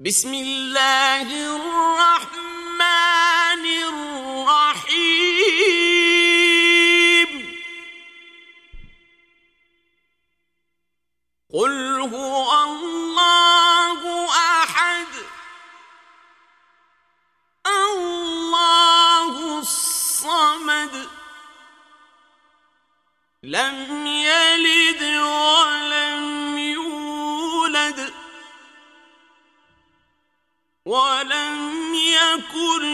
بسم الله الرحمن الرحيم. قل هو الله أحد. الله الصمد. لم يلد ولم يولد. ولم يكن